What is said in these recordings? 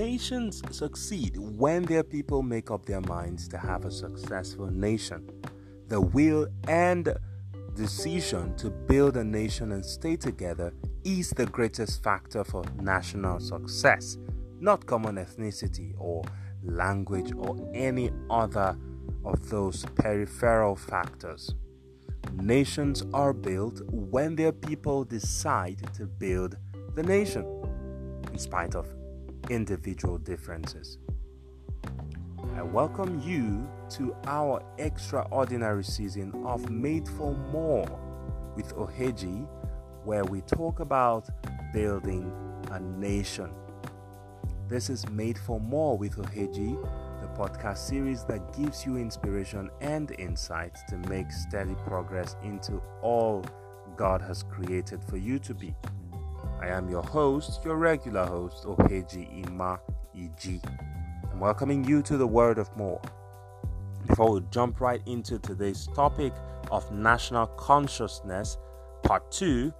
Nations succeed when their people make up their minds to have a successful nation. The will and decision to build a nation and stay together is the greatest factor for national success, not common ethnicity or language or any other of those peripheral factors. Nations are built when their people decide to build the nation, in spite of individual differences. I welcome you to our extraordinary season of Made for More with Oheji, where we talk about building a nation. This is Made for More with Oheji, the podcast series that gives you inspiration and insights to make steady progress into all God has created for you to be. I am your host, your regular host, Oheji Ima Iji. I'm welcoming you to the Word of More. Before we jump right into today's topic of national consciousness, part two,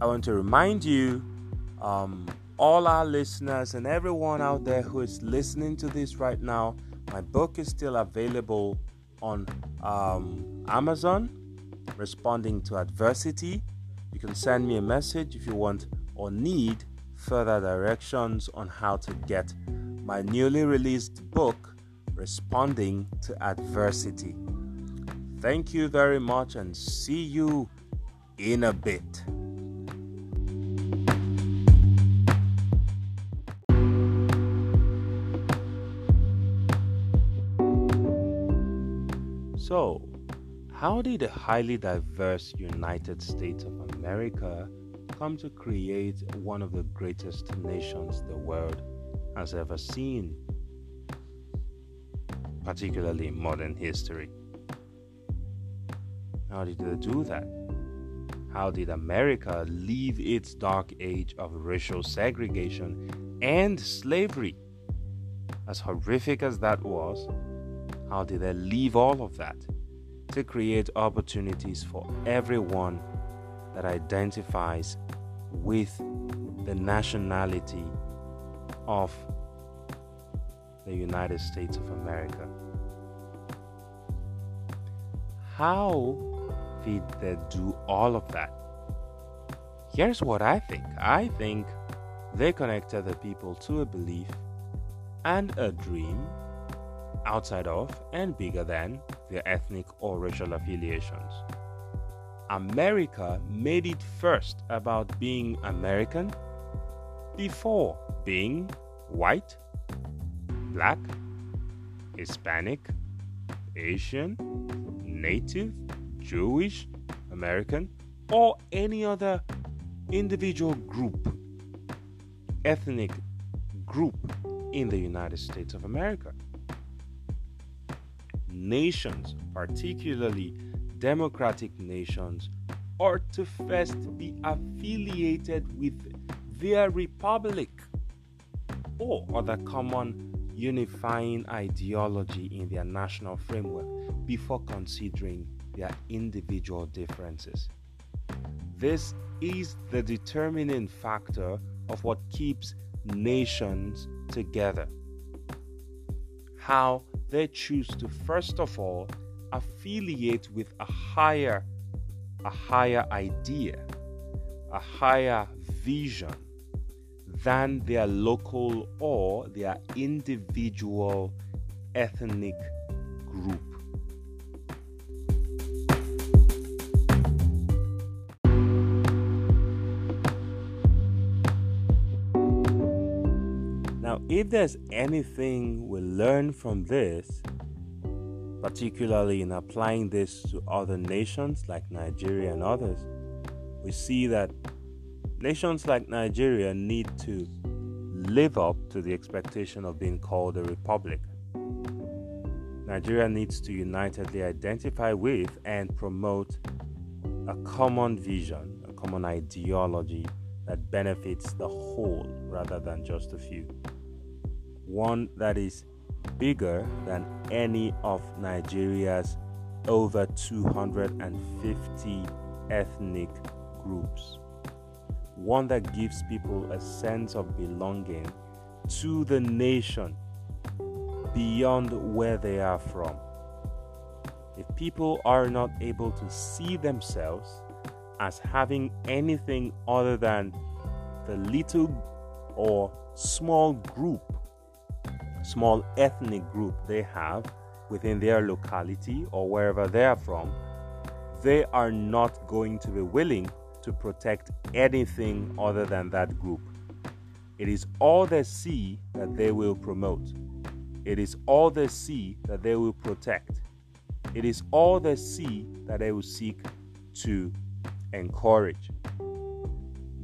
I want to remind you, um, all our listeners and everyone out there who is listening to this right now, my book is still available on um, Amazon, Responding to Adversity. You can send me a message if you want or need further directions on how to get my newly released book, Responding to Adversity. Thank you very much and see you in a bit. So, how did a highly diverse United States of America come to create one of the greatest nations the world has ever seen, particularly in modern history. How did they do that? How did America leave its dark age of racial segregation and slavery? As horrific as that was, how did they leave all of that to create opportunities for everyone that identifies with the nationality of the United States of America. How did they do all of that? Here's what I think I think they connected the people to a belief and a dream outside of and bigger than their ethnic or racial affiliations. America made it first about being American before being white, black, Hispanic, Asian, Native, Jewish, American, or any other individual group, ethnic group in the United States of America. Nations, particularly democratic nations, are to first be affiliated with their republic or other common unifying ideology in their national framework before considering their individual differences. This is the determining factor of what keeps nations together. How they choose to first of all affiliate with a higher a higher idea, a higher vision than their local or their individual ethnic group. Now, if there's anything we learn from this, particularly in applying this to other nations like Nigeria and others, we see that nations like Nigeria need to live up to the expectation of being called a republic. Nigeria needs to unitedly identify with and promote a common vision, a common ideology that benefits the whole rather than just a few. One that is bigger than any of Nigeria's over 250 ethnic groups. One that gives people a sense of belonging to the nation beyond where they are from. If people are not able to see themselves as having anything other than the little or small group, small ethnic group they have within their locality or wherever they are from, they are not going to be willing to protect anything other than that group. It is all they see that they will promote. It is all they see that they will protect. It is all they see that they will seek to encourage.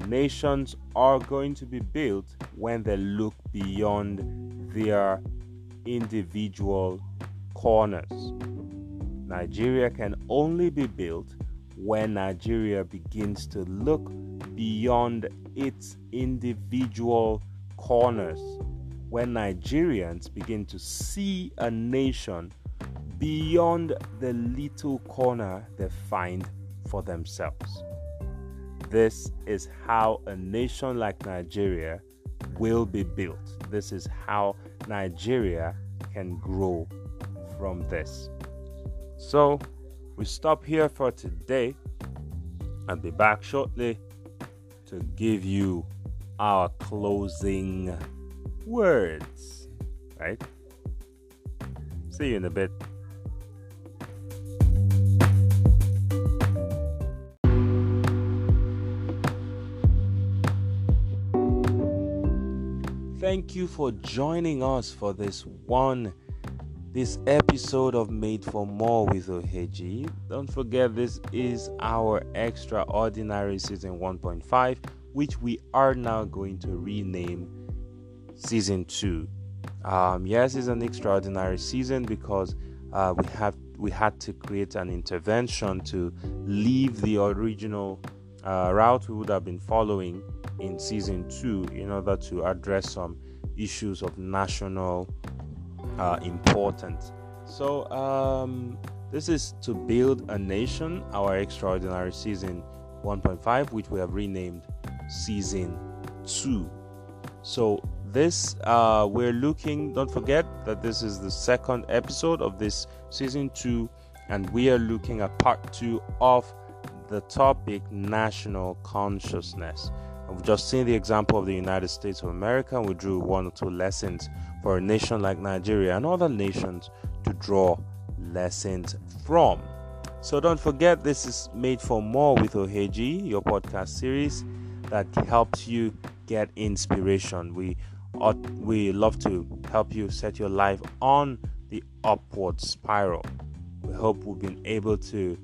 Nations are going to be built when they look beyond their individual corners. Nigeria can only be built when Nigeria begins to look beyond its individual corners. When Nigerians begin to see a nation beyond the little corner they find for themselves. This is how a nation like Nigeria will be built. This is how Nigeria can grow from this. So, we stop here for today. I'll be back shortly to give you our closing words. Right? See you in a bit. Thank you for joining us for this one, this episode of Made for More with Oheji. Don't forget, this is our extraordinary season 1.5, which we are now going to rename season 2. Um, yes, it's an extraordinary season because uh, we have we had to create an intervention to leave the original uh, route we would have been following in season two in order to address some issues of national uh, importance. So, um, this is to build a nation, our extraordinary season 1.5, which we have renamed season 2. So, this uh, we're looking, don't forget that this is the second episode of this season 2, and we are looking at part 2 of the topic national consciousness. We've just seen the example of the United States of America, we drew one or two lessons for a nation like Nigeria and other nations to draw lessons from. So don't forget, this is Made for More with Oheji, your podcast series that helps you get inspiration. We we love to help you set your life on the upward spiral. We hope we've been able to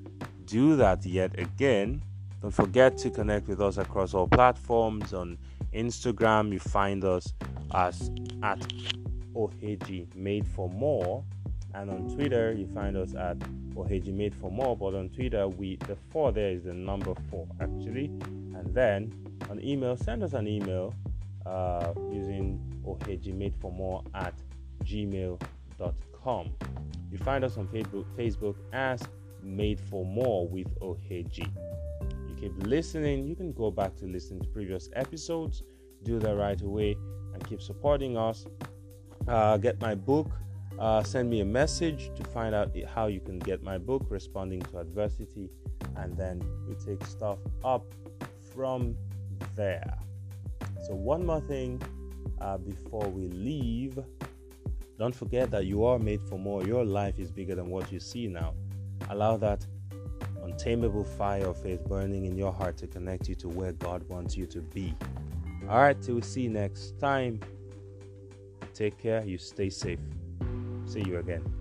do that yet again. Don't forget to connect with us across all platforms. On Instagram, you find us as at Oheji Made for More, and on Twitter, you find us at Oheji Made for More. But on Twitter, we the four there is the number four actually, and then on email, send us an email uh, using Oheji Made for More at gmail.com. You find us on Facebook, Facebook as Made for More with Oheji. Keep listening. You can go back to listen to previous episodes. Do that right away and keep supporting us. Uh, get my book. Uh, send me a message to find out how you can get my book, Responding to Adversity, and then we take stuff up from there. So, one more thing uh, before we leave don't forget that you are made for more. Your life is bigger than what you see now. Allow that untamable fire of faith burning in your heart to connect you to where God wants you to be. All right, till we see you next time. Take care. You stay safe. See you again.